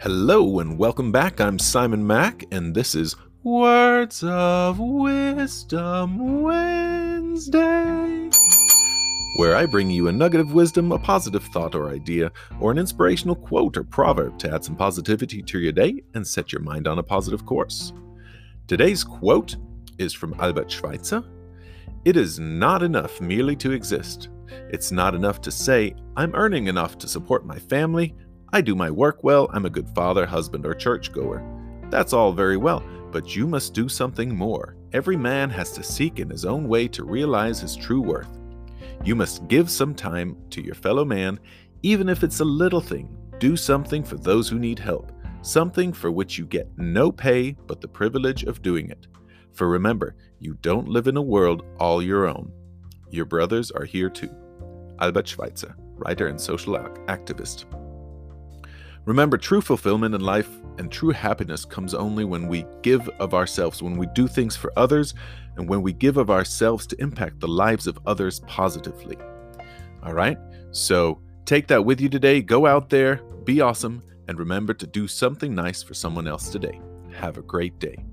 Hello and welcome back. I'm Simon Mack, and this is Words of Wisdom Wednesday, where I bring you a nugget of wisdom, a positive thought or idea, or an inspirational quote or proverb to add some positivity to your day and set your mind on a positive course. Today's quote is from Albert Schweitzer It is not enough merely to exist. It's not enough to say, I'm earning enough to support my family, I do my work well, I'm a good father, husband, or churchgoer. That's all very well, but you must do something more. Every man has to seek in his own way to realize his true worth. You must give some time to your fellow man, even if it's a little thing. Do something for those who need help, something for which you get no pay but the privilege of doing it. For remember, you don't live in a world all your own. Your brothers are here too. Albert Schweitzer, writer and social activist. Remember, true fulfillment in life and true happiness comes only when we give of ourselves, when we do things for others, and when we give of ourselves to impact the lives of others positively. All right? So take that with you today. Go out there, be awesome, and remember to do something nice for someone else today. Have a great day.